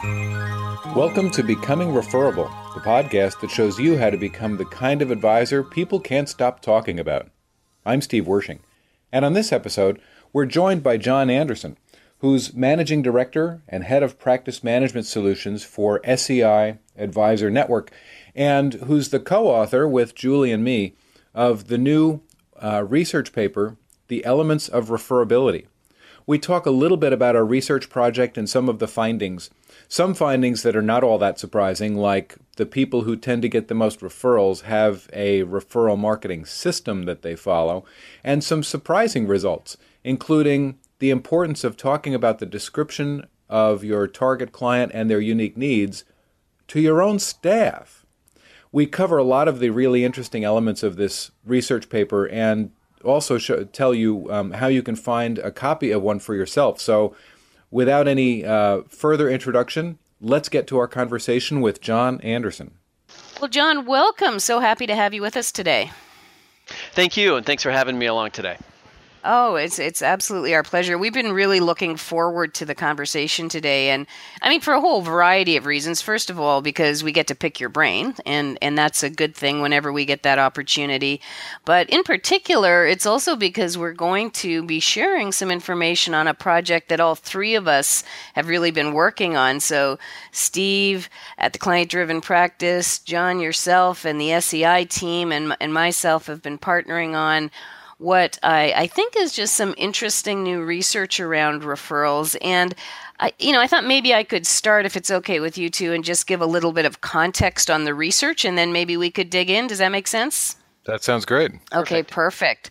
Welcome to Becoming Referable, the podcast that shows you how to become the kind of advisor people can't stop talking about. I'm Steve Wershing, and on this episode, we're joined by John Anderson, who's Managing Director and Head of Practice Management Solutions for SEI Advisor Network, and who's the co author with Julie and me of the new uh, research paper, The Elements of Referability. We talk a little bit about our research project and some of the findings. Some findings that are not all that surprising, like the people who tend to get the most referrals have a referral marketing system that they follow, and some surprising results, including the importance of talking about the description of your target client and their unique needs to your own staff. We cover a lot of the really interesting elements of this research paper and also show, tell you um, how you can find a copy of one for yourself. So, without any uh, further introduction, let's get to our conversation with John Anderson. Well, John, welcome. So happy to have you with us today. Thank you, and thanks for having me along today. Oh, it's it's absolutely our pleasure. We've been really looking forward to the conversation today, and I mean for a whole variety of reasons. First of all, because we get to pick your brain, and and that's a good thing whenever we get that opportunity. But in particular, it's also because we're going to be sharing some information on a project that all three of us have really been working on. So, Steve at the Client Driven Practice, John yourself, and the SEI team, and and myself have been partnering on what I, I think is just some interesting new research around referrals. And I, you know, I thought maybe I could start, if it's okay with you two, and just give a little bit of context on the research, and then maybe we could dig in. Does that make sense? That sounds great. Okay, perfect. perfect.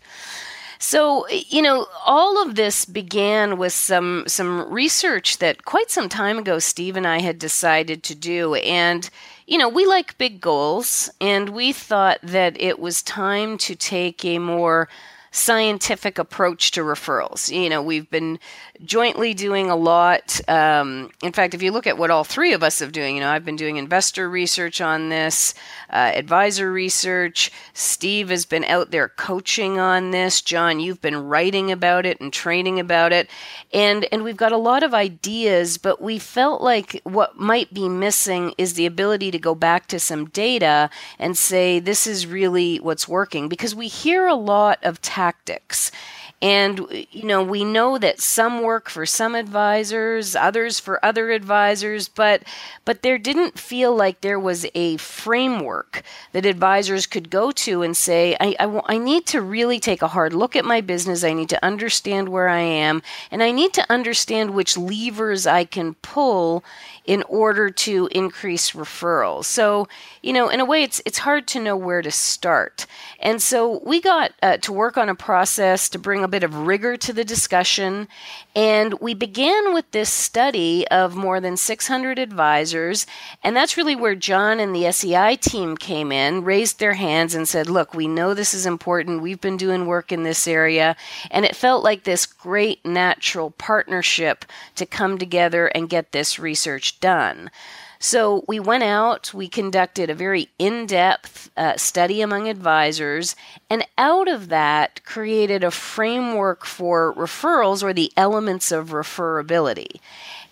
So, you know, all of this began with some some research that quite some time ago Steve and I had decided to do and you know, we like big goals and we thought that it was time to take a more scientific approach to referrals. You know, we've been jointly doing a lot. Um, in fact, if you look at what all three of us have doing, you know, I've been doing investor research on this, uh, advisor research. Steve has been out there coaching on this. John, you've been writing about it and training about it, and and we've got a lot of ideas. But we felt like what might be missing is the ability to go back to some data and say this is really what's working because we hear a lot of tactics. And, you know, we know that some work for some advisors, others for other advisors, but, but there didn't feel like there was a framework that advisors could go to and say, I, I, I need to really take a hard look at my business. I need to understand where I am, and I need to understand which levers I can pull in order to increase referrals. So, you know, in a way, it's it's hard to know where to start. And so we got uh, to work on a process to bring a bit of rigor to the discussion, and we began with this study of more than 600 advisors, and that's really where John and the SEI team came in, raised their hands, and said, "Look, we know this is important. We've been doing work in this area," and it felt like this great natural partnership to come together and get this research done. So we went out, we conducted a very in depth uh, study among advisors, and out of that created a framework for referrals or the elements of referability.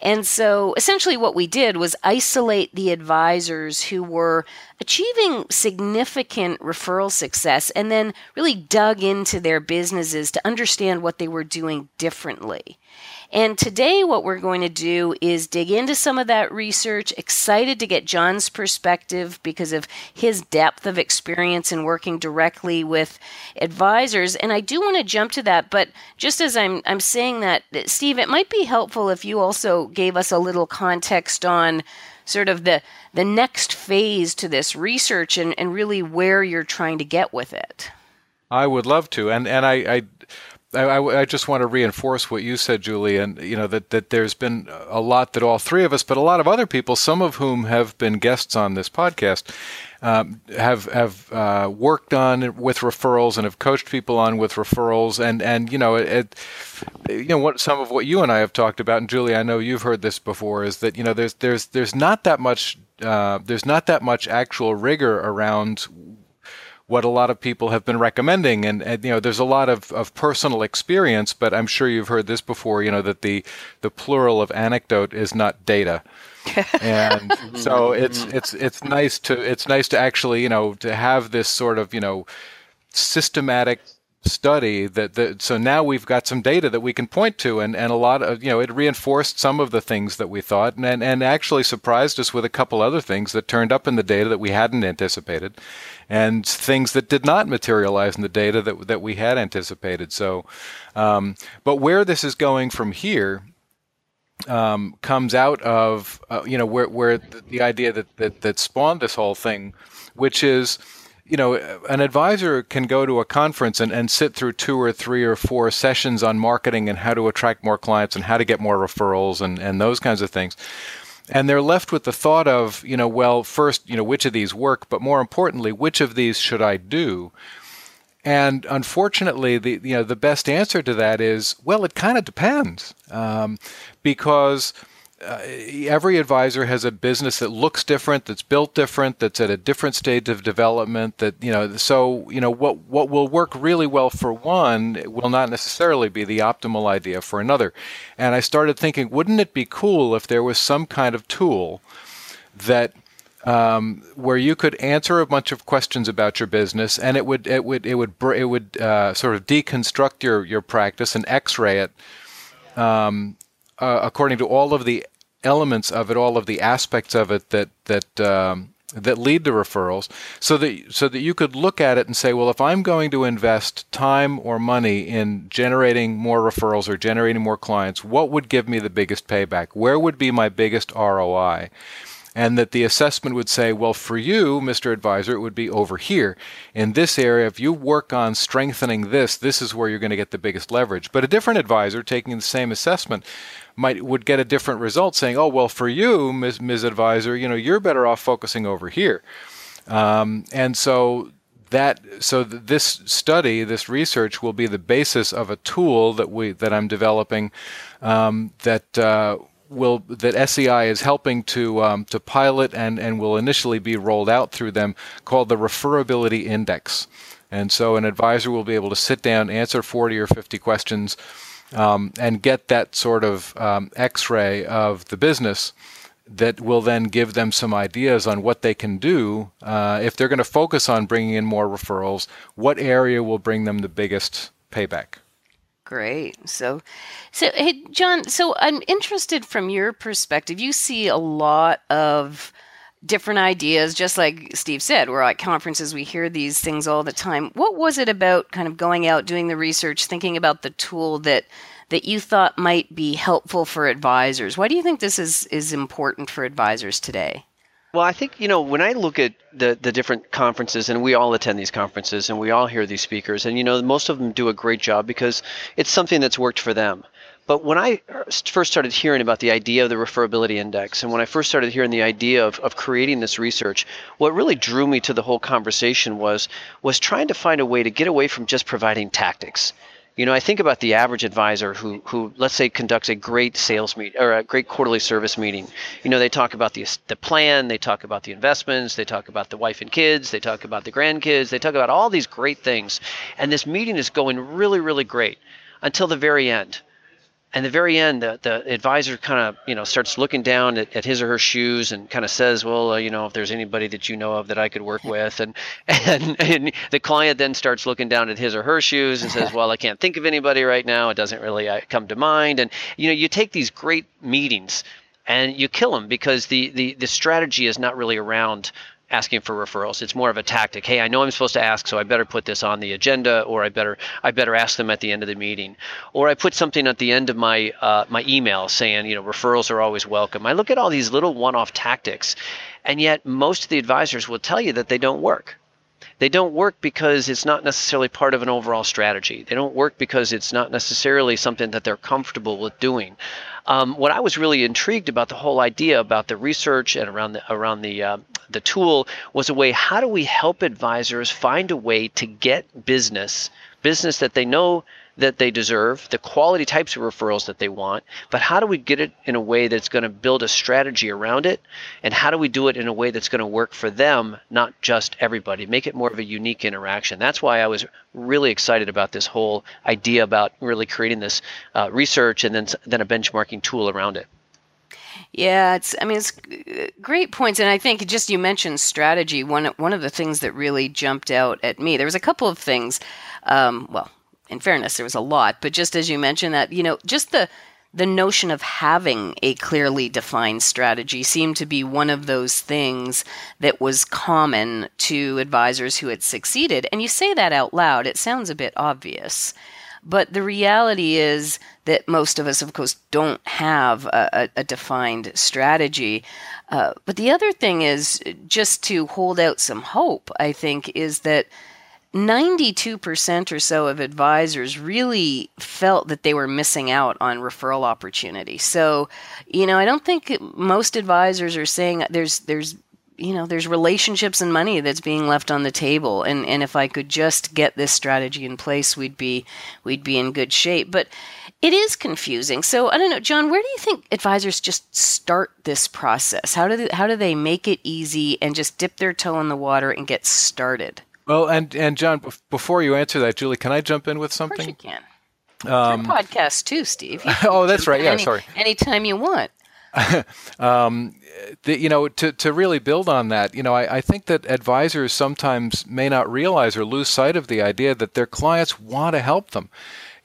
And so essentially, what we did was isolate the advisors who were achieving significant referral success and then really dug into their businesses to understand what they were doing differently. And today, what we're going to do is dig into some of that research. Excited to get John's perspective because of his depth of experience in working directly with advisors. And I do want to jump to that, but just as I'm, I'm saying that, Steve, it might be helpful if you also gave us a little context on sort of the the next phase to this research and, and really where you're trying to get with it. I would love to, and and I, I I, I, just want to reinforce what you said, Julie, and you know that that there's been a lot that all three of us, but a lot of other people, some of whom have been guests on this podcast, um, have have uh, worked on with referrals and have coached people on with referrals, and and you know it, you know what some of what you and I have talked about, and Julie, I know you've heard this before, is that you know there's there's there's not that much uh, there's not that much actual rigor around what a lot of people have been recommending. And, and, you know, there's a lot of, of personal experience, but I'm sure you've heard this before, you know, that the, the plural of anecdote is not data. and so mm-hmm. it's it's it's nice to it's nice to actually you know to have this sort of you know systematic study that, that so now we've got some data that we can point to and, and a lot of you know it reinforced some of the things that we thought and, and, actually surprised us with a couple other things that turned up in the data that we hadn't anticipated and things that did not materialize in the data that, that we had anticipated. So um, but where this is going from here um, comes out of uh, you know where, where the, the idea that, that that spawned this whole thing which is you know, an advisor can go to a conference and, and sit through two or three or four sessions on marketing and how to attract more clients and how to get more referrals and, and those kinds of things. And they're left with the thought of, you know, well, first, you know, which of these work, but more importantly, which of these should I do? And unfortunately, the you know the best answer to that is well, it kind of depends, um, because uh, every advisor has a business that looks different, that's built different, that's at a different stage of development. That you know, so you know what what will work really well for one will not necessarily be the optimal idea for another. And I started thinking, wouldn't it be cool if there was some kind of tool that um, where you could answer a bunch of questions about your business, and it would it would it would it would uh, sort of deconstruct your your practice and X-ray it. Um, uh, according to all of the elements of it, all of the aspects of it that that um, that lead to referrals, so that so that you could look at it and say, well, if I'm going to invest time or money in generating more referrals or generating more clients, what would give me the biggest payback? Where would be my biggest ROI? And that the assessment would say, well, for you, Mr. Advisor, it would be over here. In this area, if you work on strengthening this, this is where you're going to get the biggest leverage. But a different advisor taking the same assessment might would get a different result saying, oh, well, for you, Ms. Ms. Advisor, you know, you're better off focusing over here. Um, and so that so this study, this research, will be the basis of a tool that we that I'm developing um, that uh, will that SEI is helping to um, to pilot and and will initially be rolled out through them called the referability index. And so an advisor will be able to sit down, answer 40 or 50 questions, um, and get that sort of um, X-ray of the business that will then give them some ideas on what they can do uh, if they're going to focus on bringing in more referrals. What area will bring them the biggest payback? Great. So, so hey, John. So I'm interested from your perspective. You see a lot of different ideas, just like Steve said. We're at conferences, we hear these things all the time. What was it about kind of going out, doing the research, thinking about the tool that that you thought might be helpful for advisors? Why do you think this is is important for advisors today? Well, I think you know when I look at the the different conferences, and we all attend these conferences, and we all hear these speakers, and you know most of them do a great job because it's something that's worked for them. But when I uh, first started hearing about the idea of the referability index, and when I first started hearing the idea of, of creating this research, what really drew me to the whole conversation was was trying to find a way to get away from just providing tactics you know, I think about the average advisor who, who let's say, conducts a great sales meet or a great quarterly service meeting. You know, they talk about the the plan, they talk about the investments, they talk about the wife and kids, they talk about the grandkids, they talk about all these great things, and this meeting is going really, really great until the very end and the very end, the, the advisor kind of you know starts looking down at, at his or her shoes and kind of says, "Well, uh, you know, if there's anybody that you know of that I could work with," and, and and the client then starts looking down at his or her shoes and says, "Well, I can't think of anybody right now. It doesn't really uh, come to mind." And you know, you take these great meetings and you kill them because the the the strategy is not really around asking for referrals. It's more of a tactic. Hey, I know I'm supposed to ask, so I better put this on the agenda, or I better I better ask them at the end of the meeting, or I put something at the end of my uh, my email saying, you know, referrals are always welcome. I look at all these little one-off tactics, and yet most of the advisors will tell you that they don't work. They don't work because it's not necessarily part of an overall strategy. They don't work because it's not necessarily something that they're comfortable with doing. Um, what I was really intrigued about the whole idea about the research and around the around the uh, the tool was a way how do we help advisors find a way to get business business that they know that they deserve, the quality types of referrals that they want, but how do we get it in a way that's going to build a strategy around it? And how do we do it in a way that's going to work for them, not just everybody? Make it more of a unique interaction. That's why I was really excited about this whole idea about really creating this uh, research and then, then a benchmarking tool around it. Yeah, it's. I mean, it's great points, and I think just you mentioned strategy. One one of the things that really jumped out at me. There was a couple of things. Um, well, in fairness, there was a lot, but just as you mentioned that, you know, just the the notion of having a clearly defined strategy seemed to be one of those things that was common to advisors who had succeeded. And you say that out loud, it sounds a bit obvious. But the reality is that most of us, of course, don't have a, a, defined strategy. Uh, but the other thing is just to hold out some hope, I think, is that 92% or so of advisors really felt that they were missing out on referral opportunity. So, you know, I don't think most advisors are saying there's there's you know there's relationships and money that's being left on the table. And and if I could just get this strategy in place we'd be we'd be in good shape. But it is confusing. So I don't know John where do you think advisors just start this process? How do they, how do they make it easy and just dip their toe in the water and get started? Well and and John before you answer that Julie can I jump in with something of course you can. Um, podcast too Steve. Oh that's right. Yeah any, sorry. anytime you want um, the, you know, to, to really build on that, you know, I, I think that advisors sometimes may not realize or lose sight of the idea that their clients want to help them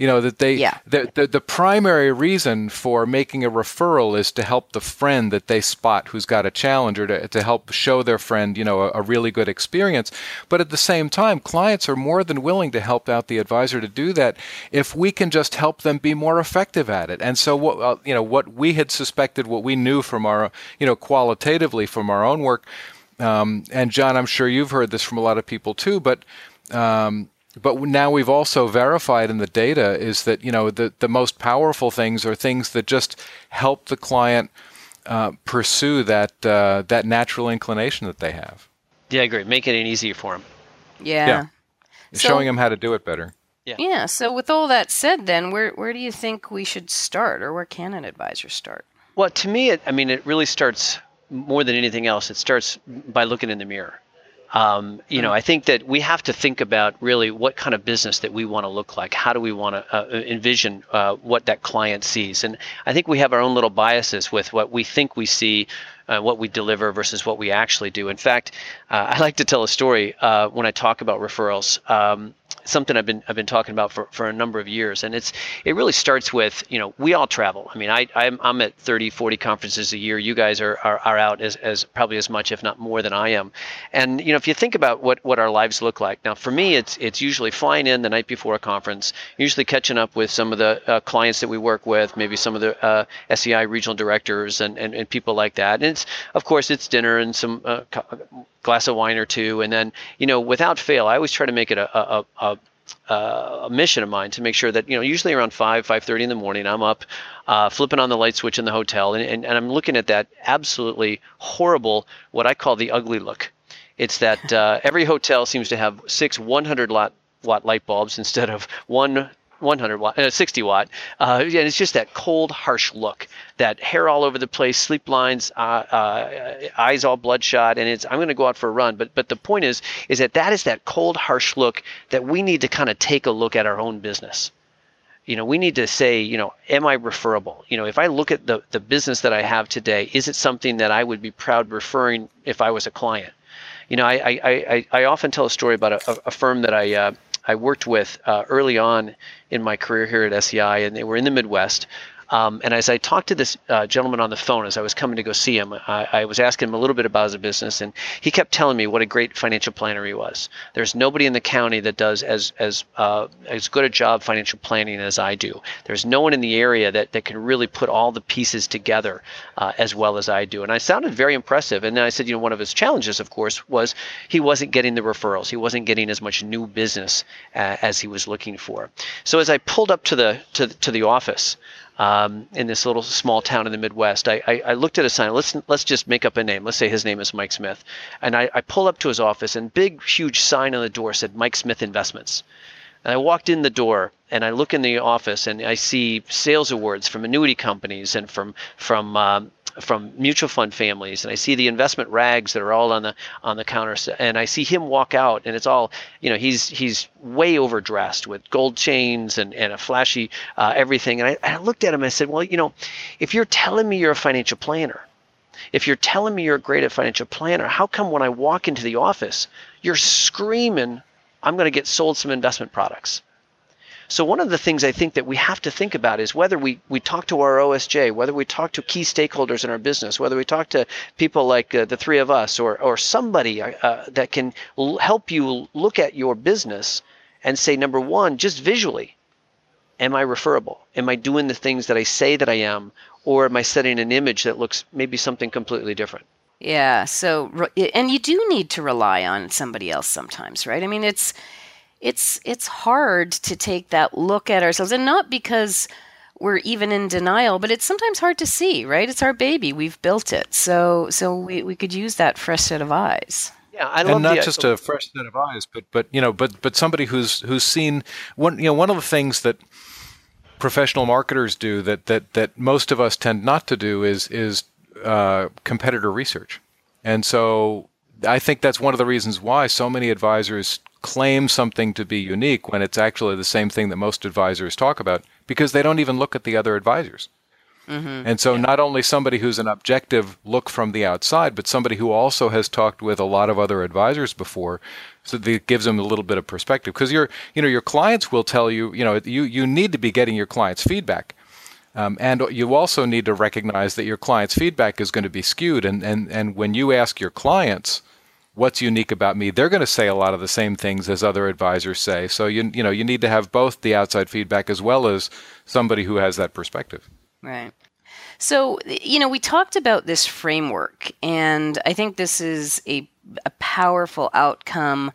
you know that they yeah. the, the, the primary reason for making a referral is to help the friend that they spot who's got a challenge or to, to help show their friend you know a, a really good experience but at the same time clients are more than willing to help out the advisor to do that if we can just help them be more effective at it and so what uh, you know what we had suspected what we knew from our you know qualitatively from our own work um, and John, I'm sure you've heard this from a lot of people too, but um, but now we've also verified in the data is that you know the, the most powerful things are things that just help the client uh, pursue that uh, that natural inclination that they have. Yeah, great. Making it easy for them. Yeah. yeah. So, Showing them how to do it better. Yeah. Yeah. So with all that said, then where where do you think we should start, or where can an advisor start? Well, to me, it, I mean, it really starts more than anything else. It starts by looking in the mirror. Um, you know, I think that we have to think about really what kind of business that we want to look like. How do we want to uh, envision uh, what that client sees? And I think we have our own little biases with what we think we see, uh, what we deliver versus what we actually do. In fact, uh, I like to tell a story uh, when I talk about referrals. Um, something I've been I've been talking about for, for a number of years. And it's it really starts with you know we all travel. I mean I I'm, I'm at 30 40 conferences a year. You guys are, are, are out as, as probably as much if not more than I am. And you know if you think about what what our lives look like now for me it's it's usually flying in the night before a conference usually catching up with some of the uh, clients that we work with maybe some of the uh, SEI regional directors and, and, and people like that. And it's of course it's dinner and some uh, glass of wine or two, and then you know without fail, I always try to make it a, a, a uh, a mission of mine to make sure that you know usually around 5 5.30 in the morning i'm up uh, flipping on the light switch in the hotel. And, and, and, i'm looking at that absolutely horrible what i call the ugly look. It's that uh, every hotel seems to have six 100 watt, watt light bulbs instead of one 100 watt, uh, 60 watt. Uh, and it's just that cold, harsh look. That hair all over the place, sleep lines, uh, uh eyes all bloodshot, and it's. I'm going to go out for a run. But but the point is, is that that is that cold, harsh look that we need to kind of take a look at our own business. You know, we need to say, you know, am I referable? You know, if I look at the the business that I have today, is it something that I would be proud referring if I was a client? You know, I I, I, I often tell a story about a, a firm that I uh, I worked with uh, early on in my career here at SEI, and they were in the Midwest. Um, and as I talked to this uh, gentleman on the phone, as I was coming to go see him, I, I, was asking him a little bit about his business, and he kept telling me what a great financial planner he was. There's nobody in the county that does as as uh, as good a job financial planning as I do. There's no one in the area that, that can really put all the pieces together uh, as well as I do. And I sounded very impressive. And then I said, you know, one of his challenges, of course, was he wasn't getting the referrals. He wasn't getting as much new business uh, as he was looking for. So as I pulled up to the to, to the office um, in this little small town in the Midwest. I, I, I, looked at a sign. Let's let's just make up a name. Let's say his name is Mike Smith, and I, I pull up to his office, and big huge sign on the door said Mike Smith Investments. And I walked in the door, and I look in the office and I see sales awards from annuity companies and from from um, from mutual fund families and I see the investment rags that are all on the on the counter and I see him walk out and it's all you know he's he's way overdressed with gold chains and, and a flashy uh, everything and I, I looked at him and I said well you know if you're telling me you're a financial planner if you're telling me you're a great at financial planner how come when I walk into the office you're screaming I'm going to get sold some investment products so one of the things I think that we have to think about is whether we, we talk to our OSJ, whether we talk to key stakeholders in our business, whether we talk to people like uh, the three of us or, or somebody uh, uh that can l- help you look at your business and say, number one, just visually, am I referable? Am I doing the things that I say that I am? Or am I setting an image that looks maybe something completely different? Yeah. So, and you do need to rely on somebody else sometimes, right? I mean, it's, it's it's hard to take that look at ourselves and not because we're even in denial but it's sometimes hard to see right? It's our baby. We've built it. So so we, we could use that fresh set of eyes. Yeah, I love and not the, just a fresh set of eyes, but but you know, but but somebody who's who's seen one. You know, one of the things that professional marketers do that that that most of us tend not to do is is uh, competitor research, and so I think that's one of the reasons why so many advisors claim something to be unique when it's actually the same thing that most advisors talk about because they don't even look at the other advisors. Mm-hmm. And so, yeah. not only somebody who's an objective look from the outside, but somebody who also has talked with a lot of other advisors before, so that gives them a little bit of perspective. Because your, you know, your clients will tell you, you know, you you need to be getting your clients' feedback, um, and you also need to recognize that your clients' feedback is going to be skewed. And and and when you ask your clients, what's unique about me they're going to say a lot of the same things as other advisors say. So you you know you need to have both the outside feedback as well as somebody who has that perspective. Right. So you know we talked about this framework and i think this is a, a powerful outcome.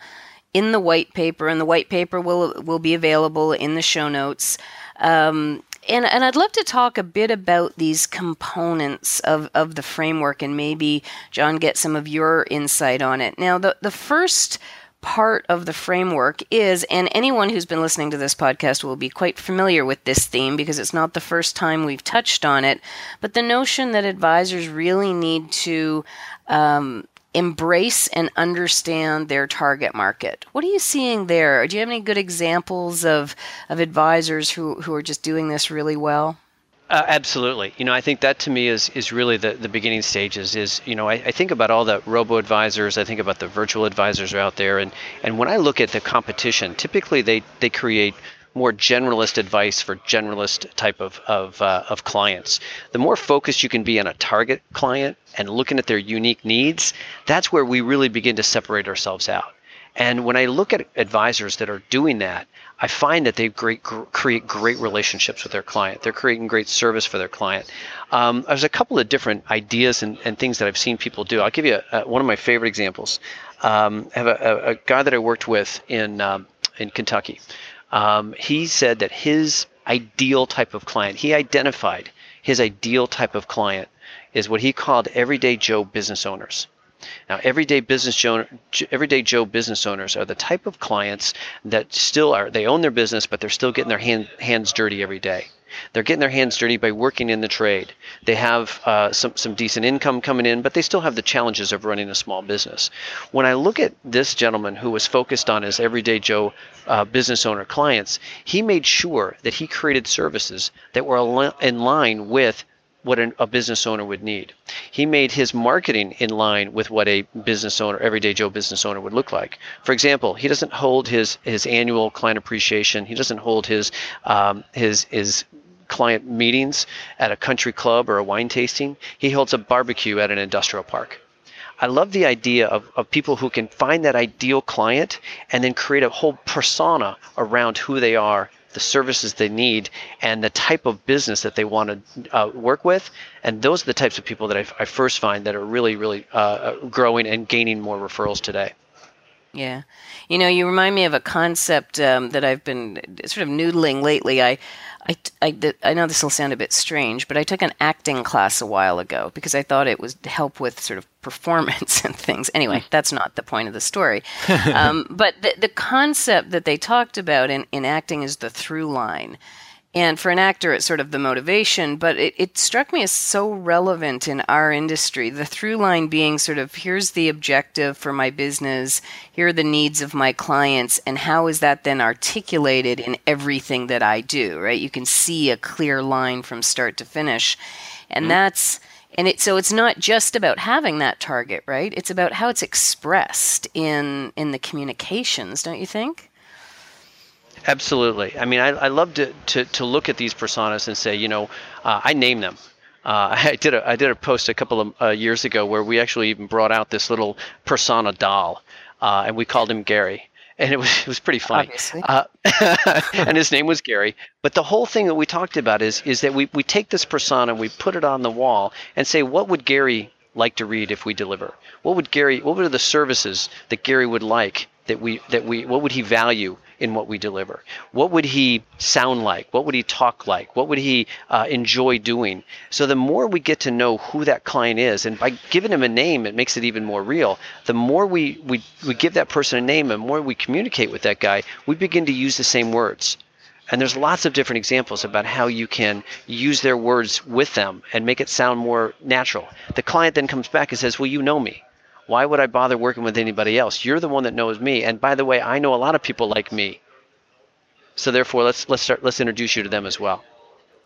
In the white paper and the white paper will will be available in the show notes. Um, and, and I'd love to talk a bit about these components of, of the framework and maybe, John, get some of your insight on it. Now, the, the first part of the framework is, and anyone who's been listening to this podcast will be quite familiar with this theme because it's not the first time we've touched on it, but the notion that advisors really need to um, embrace and understand their target market. What are you seeing there? Do you have any good examples of, of advisors who, who are just doing this really well? Uh, absolutely. You know, I think that to me is is really the, the beginning stages. Is you know, I, I think about all the robo advisors. I think about the virtual advisors out there, and and when I look at the competition, typically they they create more generalist advice for generalist type of of, uh, of clients. The more focused you can be on a target client and looking at their unique needs, that's where we really begin to separate ourselves out. And when I look at advisors that are doing that, I find that they great, create great relationships with their client. They're creating great service for their client. Um, there's a couple of different ideas and, and, things that I've seen people do. I'll give you a, a, one of my favorite examples. Um, I have a, a, guy that I worked with in um, in Kentucky. Um, he said that his ideal type of client, he identified his ideal type of client is what he called everyday Joe business owners. Now, everyday business Joe, everyday Joe business owners are the type of clients that still are they own their business, but they're still getting their hand, hands dirty every day. They're getting their hands dirty by working in the trade. They have uh, some, some decent income coming in, but they still have the challenges of running a small business. When I look at this gentleman who was focused on his everyday Joe uh, business owner clients, he made sure that he created services that were in line with what an, a business owner would need. He made his marketing in line with what a business owner, everyday Joe business owner would look like. For example, he doesn't hold his his annual client appreciation. He doesn't hold his um, his his client meetings at a country club or a wine tasting. He holds a barbecue at an industrial park. I love the idea of, of people who can find that ideal client and then create a whole persona around who they are, the services they need, and the type of business that they want to uh, work with. And those are the types of people that I, I first find that are really, really uh, uh, growing and gaining more referrals today. Yeah. You know, you remind me of a concept um, that I've been sort of noodling lately. I, I, I, I know this will sound a bit strange, but I took an acting class a while ago because I thought it would help with sort of performance and things. Anyway, that's not the point of the story. Um, but the, the concept that they talked about in, in acting is the through line. And for an actor, it's sort of the motivation, but it, it struck me as so relevant in our industry. The through line being sort of here's the objective for my business, here are the needs of my clients, and how is that then articulated in everything that I do, right? You can see a clear line from start to finish. And mm-hmm. that's and it so it's not just about having that target, right? It's about how it's expressed in in the communications, don't you think? Absolutely. I mean, I, I love to, to, to look at these personas and say, you know, uh, I name them. Uh, I did a I did a post a couple of uh, years ago where we actually even brought out this little persona doll, uh, and we called him Gary, and it was it was pretty funny. Uh, and his name was Gary. But the whole thing that we talked about is is that we we take this persona, and we put it on the wall, and say, what would Gary like to read if we deliver? What would Gary? What would the services that Gary would like that we that we? What would he value in what we deliver? What would he sound like? What would he talk like? What would he uh, enjoy doing? So the more we get to know who that client is, and by giving him a name, it makes it even more real. The more we, we, we give that person a name, and more we communicate with that guy, we begin to use the same words. And there's lots of different examples about how you can use their words with them and make it sound more natural. The client then comes back and says, Well, you know me. Why would I bother working with anybody else? You're the one that knows me. And by the way, I know a lot of people like me. So therefore, let's let's start let's introduce you to them as well.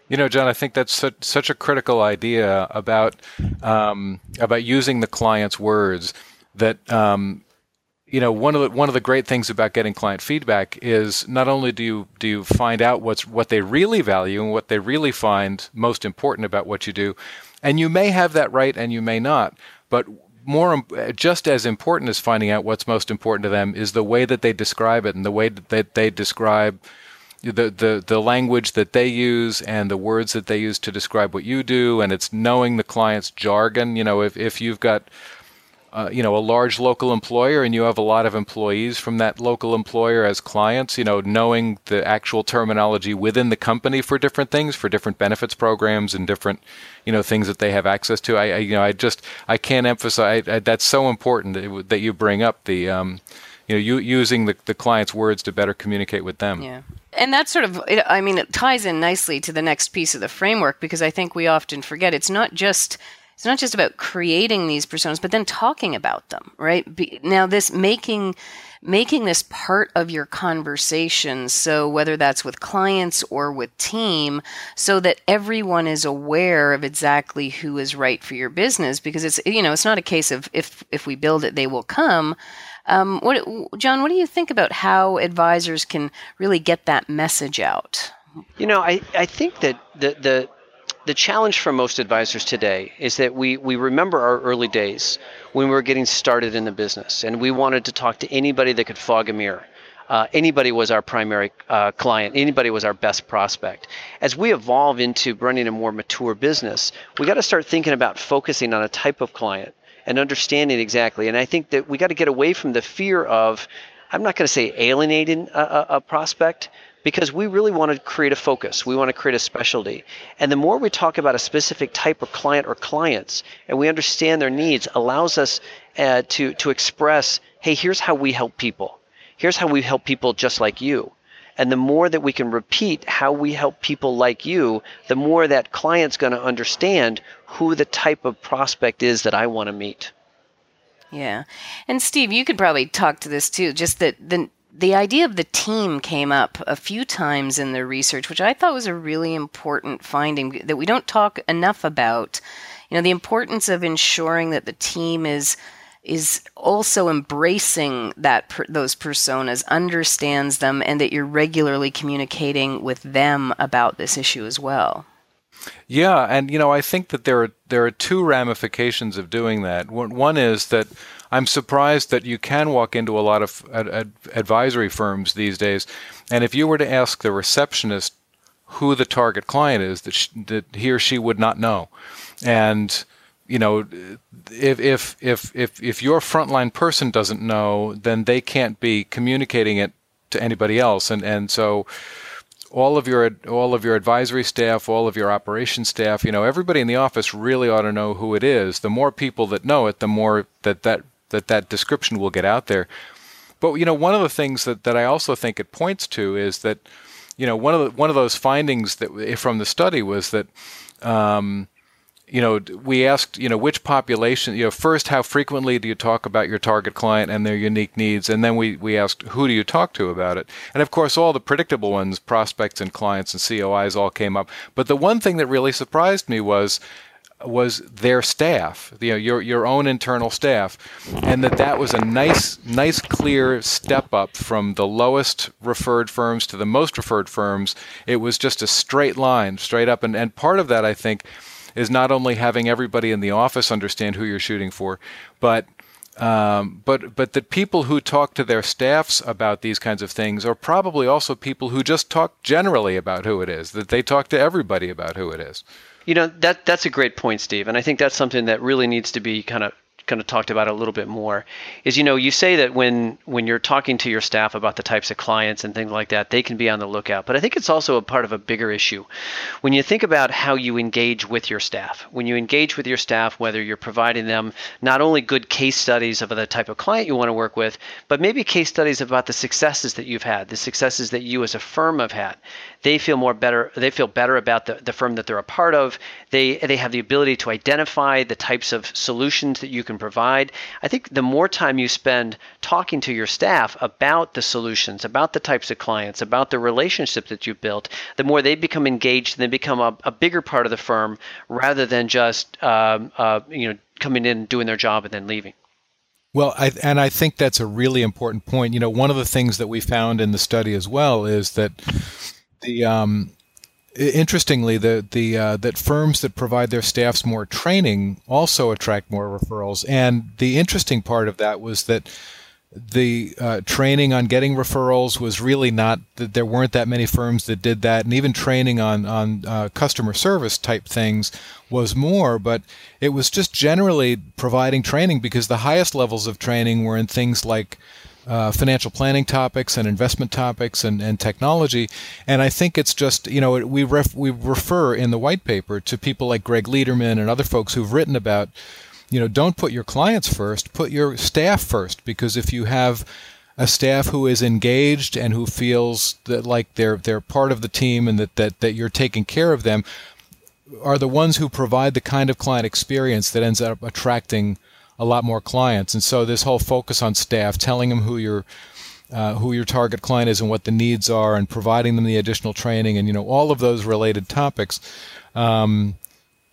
You know, John, I think that's such, a critical idea about um, about using the client's words. That um, you know, one of the one of the great things about getting client feedback is not only do you do you find out what's what they really value and what they really find most important about what you do, and you may have that right and you may not, but more uh, just as important as finding out what's most important to them is the way that they describe it and the way that they describe the, the the language that they use and the words that they use to describe what you do. And it's knowing the client's jargon. You know if, if you've got uh, you know a large local employer and you have a lot of employees from that local employer as clients you know knowing the actual terminology within the company for different things for different benefits programs and different you know things that they have access to. I, I you know i just i can't emphasize I, that's so important that, that you bring up the um, you know you, using the, the client's words to better communicate with them. Yeah. And that sort of i mean it ties in nicely to the next piece of the framework because i think we often forget it's not just it's not just about creating these personas, but then talking about them, right? Be, now, this making making this part of your conversation so whether that's with clients or with team so that everyone is aware of exactly who is right for your business because it's you know it's not a case of if if we build it they will come um, what john what do you think about how advisors can really get that message out you know i i think that the the the challenge for most advisors today is that we, we remember our early days when we were getting started in the business and we wanted to talk to anybody that could fog a mirror. Uh, anybody was our primary uh, client, anybody was our best prospect. As we evolve into running a more mature business, we got to start thinking about focusing on a type of client and understanding exactly. And I think that we got to get away from the fear of, I'm not going to say alienating a, a, a prospect, because we really want to create a focus. We want to create a specialty. And the more we talk about a specific type of client or clients and we understand their needs allows us uh, to, to express, hey, here's how we help people. Here's how we help people just like you. And the more that we can repeat how we help people like you, the more that client's going to understand who the type of prospect is that I want to meet. Yeah. And Steve, you could probably talk to this too. Just that the the idea of the team came up a few times in the research, which I thought was a really important finding that we don't talk enough about. You know, the importance of ensuring that the team is is also embracing that per, those personas, understands them, and that you're regularly communicating with them about this issue as well. Yeah, and you know, I think that there are there are two ramifications of doing that. One, one is that I'm surprised that you can walk into a lot of ad- ad- advisory firms these days, and if you were to ask the receptionist who the target client is, that, sh- that he or she would not know, and you know, if if if if if your frontline person doesn't know, then they can't be communicating it to anybody else, and and so all of your all of your advisory staff, all of your operations staff, you know, everybody in the office really ought to know who it is. The more people that know it, the more that that that that description will get out there. But you know, one of the things that, that I also think it points to is that you know one of the, one of those findings that from the study was that um, you know, we asked, you know, which population, you know, first, how frequently do you talk about your target client and their unique needs? And then we, we asked, who do you talk to about it? And of course, all the predictable ones, prospects and clients and COIs all came up. But the one thing that really surprised me was, was their staff, you know, your your own internal staff, and that that was a nice, nice, clear step up from the lowest referred firms to the most referred firms. It was just a straight line, straight up, and and part of that, I think, is not only having everybody in the office understand who you're shooting for, but um, but but that people who talk to their staffs about these kinds of things are probably also people who just talk generally about who it is. That they talk to everybody about who it is. You know that that's a great point, Steve, and I think that's something that really needs to be kind of kind of talked about a little bit more is you know you say that when when you're talking to your staff about the types of clients and things like that they can be on the lookout. But i think it's also a part of a bigger issue. When you think about how you engage with your staff when you engage with your staff whether you're providing them not only good case studies of the type of client you want to work with but maybe case studies about the successes that you've had the successes that you as a firm have had they feel more better they feel better about the, the firm that they're a part of. They they have the ability to identify the types of solutions that you can provide. I think the more time you spend talking to your staff about the solutions about the types of clients about the relationship that you've built the more they become engaged and they become a, a bigger part of the firm rather than just um, uh, you know coming in doing their job and then leaving. Well, I, and I think that's a really important point. You know, one of the things that we found in the study as well is that the um, interestingly, the the uh, that firms that provide their staffs more training also attract more referrals. And the interesting part of that was that the uh, training on getting referrals was really not that there weren't that many firms that did that, and even training on on uh, customer service type things was more. But it was just generally providing training because the highest levels of training were in things like uh, financial planning topics and investment topics and, and technology. And I think it's just, you know, we, ref, we refer in the white paper to people like Greg Lederman and other folks who've written about, you know, don't put your clients first, put your staff first. Because if you have a staff who is engaged and who feels that like they're they're part of the team and that, that, that you're taking care of them, are the ones who provide the kind of client experience that ends up attracting a lot more clients. And so this whole focus on staff, telling them who your uh, who your target client is and what the needs are, and providing them the additional training, and you know all of those related topics. Um,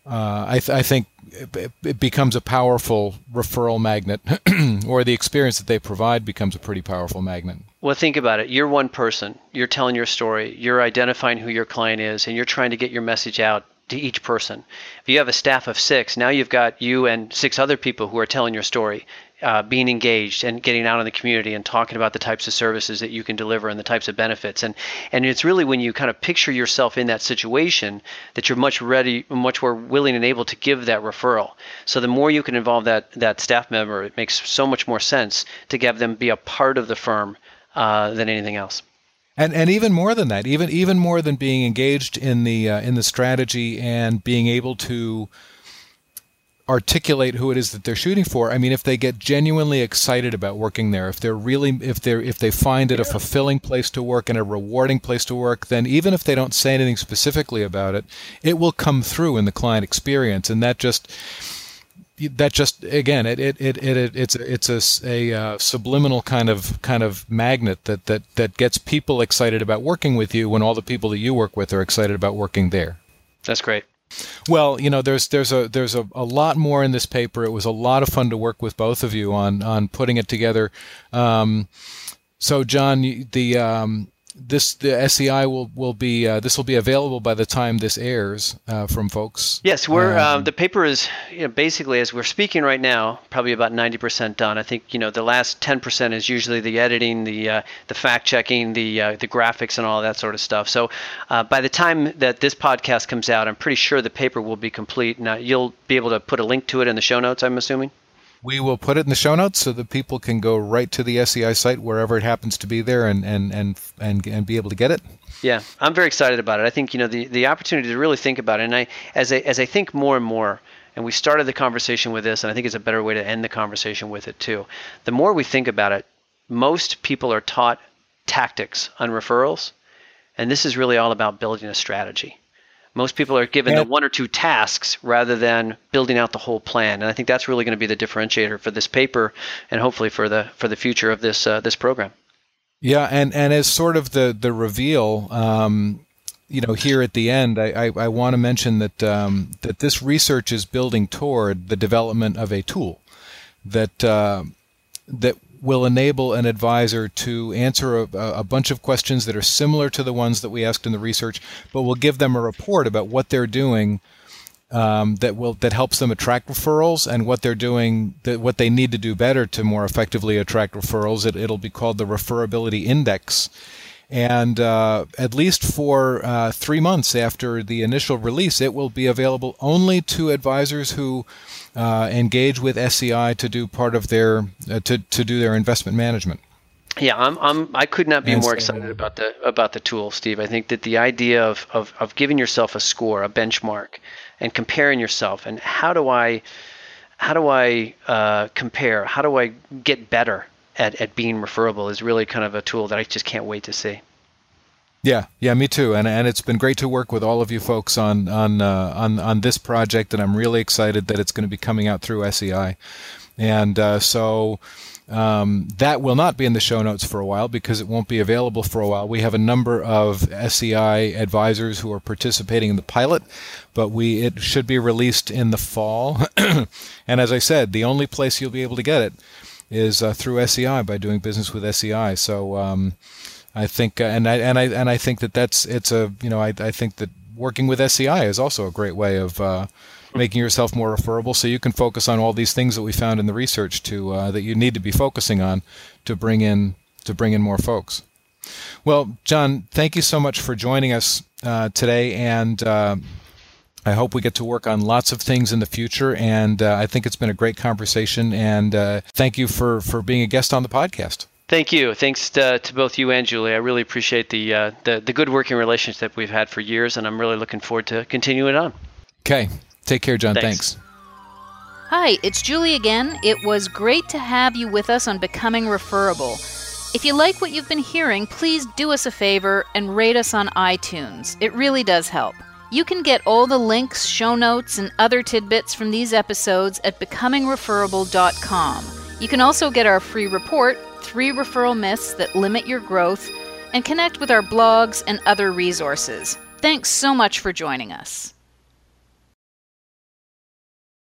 uh, I, th- I, think it, it, becomes a powerful referral magnet, or the experience that they provide becomes a pretty powerful magnet. Well, think about it. You're one person. You're telling your story. You're identifying who your client is, and you're trying to get your message out to each person. If you have a staff of six, now you've got you and six other people who are telling your story, uh, being engaged and getting out in the community and talking about the types of services that you can deliver and the types of benefits. And and it's really when you kind of picture yourself in that situation that you're much ready, much more willing and able to give that referral. So the more you can involve that that staff member, it makes so much more sense to have them be a part of the firm uh, than anything else and and even more than that, even even more than being engaged in the uh, in the strategy and being able to articulate who it is that they're shooting for. I mean, if they get genuinely excited about working there, if they're really if they're if they find it a fulfilling place to work and a rewarding place to work, then even if they don't say anything specifically about it, it will come through in the client experience, and that just that just again it it, it, it it's it's a, a uh, subliminal kind of kind of magnet that, that that gets people excited about working with you when all the people that you work with are excited about working there. That's great. Well, you know, there's there's a there's a, a lot more in this paper. It was a lot of fun to work with both of you on on putting it together. Um, so, John, the um, this the SEI will will be uh, this will be available by the time this airs uh, from folks. Yes, we're um, uh, the paper is you know, basically as we're speaking right now, probably about ninety percent done. I think you know the last ten percent is usually the editing, the uh, the fact checking, the uh, the graphics, and all that sort of stuff. So uh, by the time that this podcast comes out, I'm pretty sure the paper will be complete. Now you'll be able to put a link to it in the show notes. I'm assuming. We will put it in the show notes so that people can go right to the SEI site wherever it happens to be there and and and and, and be able to get it. Yeah, I'm very excited about it. I think you know the the opportunity to really think about it, and I as I as I think more and more and we started the conversation with this, and I think it's a better way to end the conversation with it too. The more we think about it, most people are taught tactics on referrals, and this is really all about building a strategy. Most people are given yeah. the one or two tasks rather than building out the whole plan, and I think that's really going to be the differentiator for this paper and hopefully for the for the future of this uh, this program. Yeah, and and as sort of the the reveal, um, you know, here at the end, I, I, I want to mention that um, that this research is building toward the development of a tool that uh, that will enable an advisor to answer a, a, bunch of questions that are similar to the ones that we asked in the research, but will give them a report about what they're doing um, that will that helps them attract referrals and what they're doing that what they need to do better to more effectively attract referrals. It, it'll be called the referability index. And uh, at least for uh, three months after the initial release, it will be available only to advisors who uh, engage with SEI to do part of their uh, to to do their investment management. Yeah, I'm, I'm I could not be and more so, excited about the about the tool, Steve. I think that the idea of, of of giving yourself a score, a benchmark, and comparing yourself, and how do I how do I uh, compare? How do I get better at, at being referable is really kind of a tool that I just can't wait to see. Yeah, yeah, me too. And and it's been great to work with all of you folks on on uh, on on this project, and I'm really excited that it's going to be coming out through SEI. And uh, so um, that will not be in the show notes for a while because it won't be available for a while. We have a number of SEI advisors who are participating in the pilot, but we it should be released in the fall. and as I said, the only place you'll be able to get it is uh, through SEI by doing business with SEI. So um, I think, uh, and I and I and I think that that's it's a you know I I think that working with SEI is also a great way of uh, making yourself more referable, so you can focus on all these things that we found in the research to uh, that you need to be focusing on to bring in to bring in more folks. Well, John, thank you so much for joining us uh, today, and uh, I hope we get to work on lots of things in the future. And uh, I think it's been a great conversation. And uh, thank you for, for being a guest on the podcast. Thank you. Thanks to, to both you and Julie. I really appreciate the, uh, the the good working relationship we've had for years, and I'm really looking forward to continuing on. Okay. Take care, John. Thanks. Thanks. Hi, it's Julie again. It was great to have you with us on Becoming Referable. If you like what you've been hearing, please do us a favor and rate us on iTunes. It really does help. You can get all the links, show notes, and other tidbits from these episodes at becomingreferable.com. You can also get our free report, Three Referral Myths That Limit Your Growth, and connect with our blogs and other resources. Thanks so much for joining us.